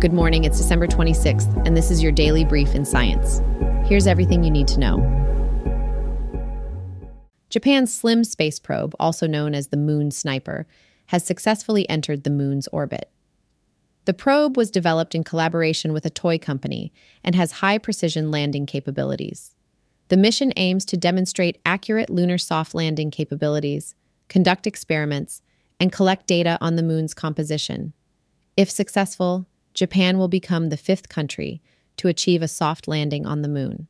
Good morning, it's December 26th, and this is your daily brief in science. Here's everything you need to know. Japan's SLIM space probe, also known as the Moon Sniper, has successfully entered the Moon's orbit. The probe was developed in collaboration with a toy company and has high precision landing capabilities. The mission aims to demonstrate accurate lunar soft landing capabilities, conduct experiments, and collect data on the moon's composition. If successful, Japan will become the fifth country to achieve a soft landing on the moon.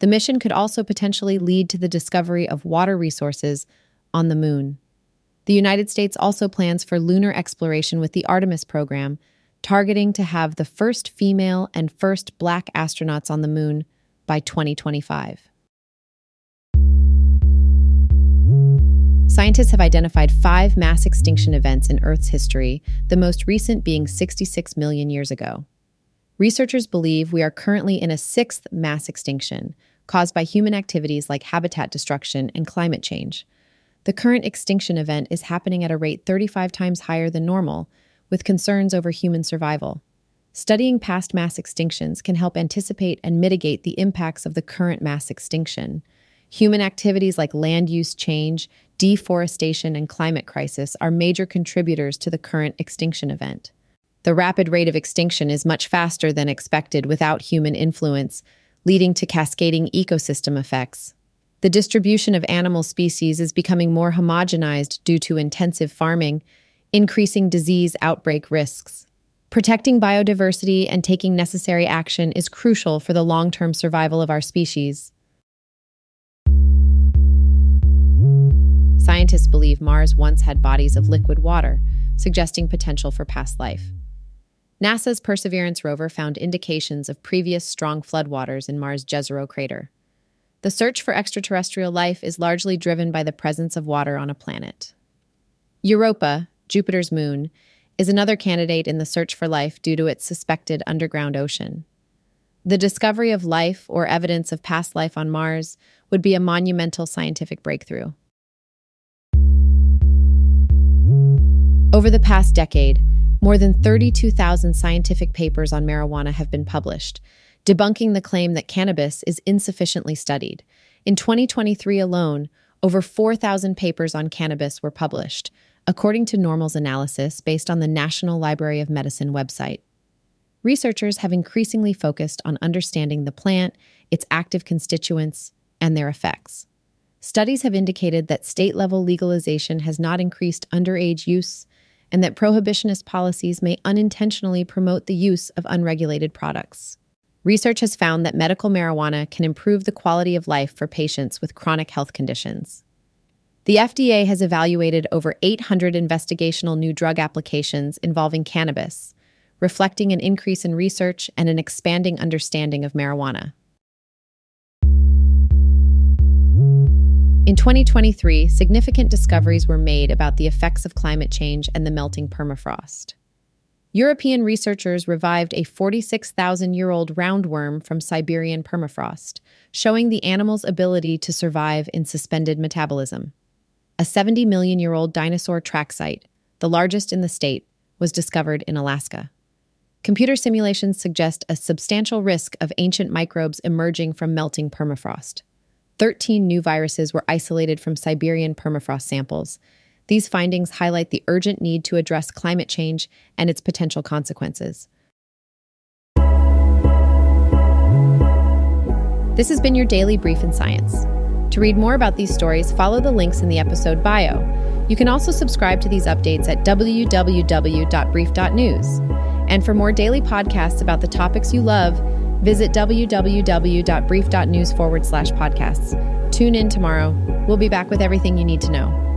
The mission could also potentially lead to the discovery of water resources on the moon. The United States also plans for lunar exploration with the Artemis program, targeting to have the first female and first black astronauts on the moon by 2025. Scientists have identified five mass extinction events in Earth's history, the most recent being 66 million years ago. Researchers believe we are currently in a sixth mass extinction, caused by human activities like habitat destruction and climate change. The current extinction event is happening at a rate 35 times higher than normal, with concerns over human survival. Studying past mass extinctions can help anticipate and mitigate the impacts of the current mass extinction. Human activities like land use change, deforestation, and climate crisis are major contributors to the current extinction event. The rapid rate of extinction is much faster than expected without human influence, leading to cascading ecosystem effects. The distribution of animal species is becoming more homogenized due to intensive farming, increasing disease outbreak risks. Protecting biodiversity and taking necessary action is crucial for the long term survival of our species. Scientists believe Mars once had bodies of liquid water, suggesting potential for past life. NASA's Perseverance rover found indications of previous strong floodwaters in Mars' Jezero crater. The search for extraterrestrial life is largely driven by the presence of water on a planet. Europa, Jupiter's moon, is another candidate in the search for life due to its suspected underground ocean. The discovery of life or evidence of past life on Mars would be a monumental scientific breakthrough. Over the past decade, more than 32,000 scientific papers on marijuana have been published, debunking the claim that cannabis is insufficiently studied. In 2023 alone, over 4,000 papers on cannabis were published, according to NORML's analysis based on the National Library of Medicine website. Researchers have increasingly focused on understanding the plant, its active constituents, and their effects. Studies have indicated that state level legalization has not increased underage use, and that prohibitionist policies may unintentionally promote the use of unregulated products. Research has found that medical marijuana can improve the quality of life for patients with chronic health conditions. The FDA has evaluated over 800 investigational new drug applications involving cannabis, reflecting an increase in research and an expanding understanding of marijuana. In 2023, significant discoveries were made about the effects of climate change and the melting permafrost. European researchers revived a 46,000 year old roundworm from Siberian permafrost, showing the animal's ability to survive in suspended metabolism. A 70 million year old dinosaur track site, the largest in the state, was discovered in Alaska. Computer simulations suggest a substantial risk of ancient microbes emerging from melting permafrost. 13 new viruses were isolated from Siberian permafrost samples. These findings highlight the urgent need to address climate change and its potential consequences. This has been your daily brief in science. To read more about these stories, follow the links in the episode bio. You can also subscribe to these updates at www.brief.news. And for more daily podcasts about the topics you love, Visit www.brief.news forward slash podcasts. Tune in tomorrow. We'll be back with everything you need to know.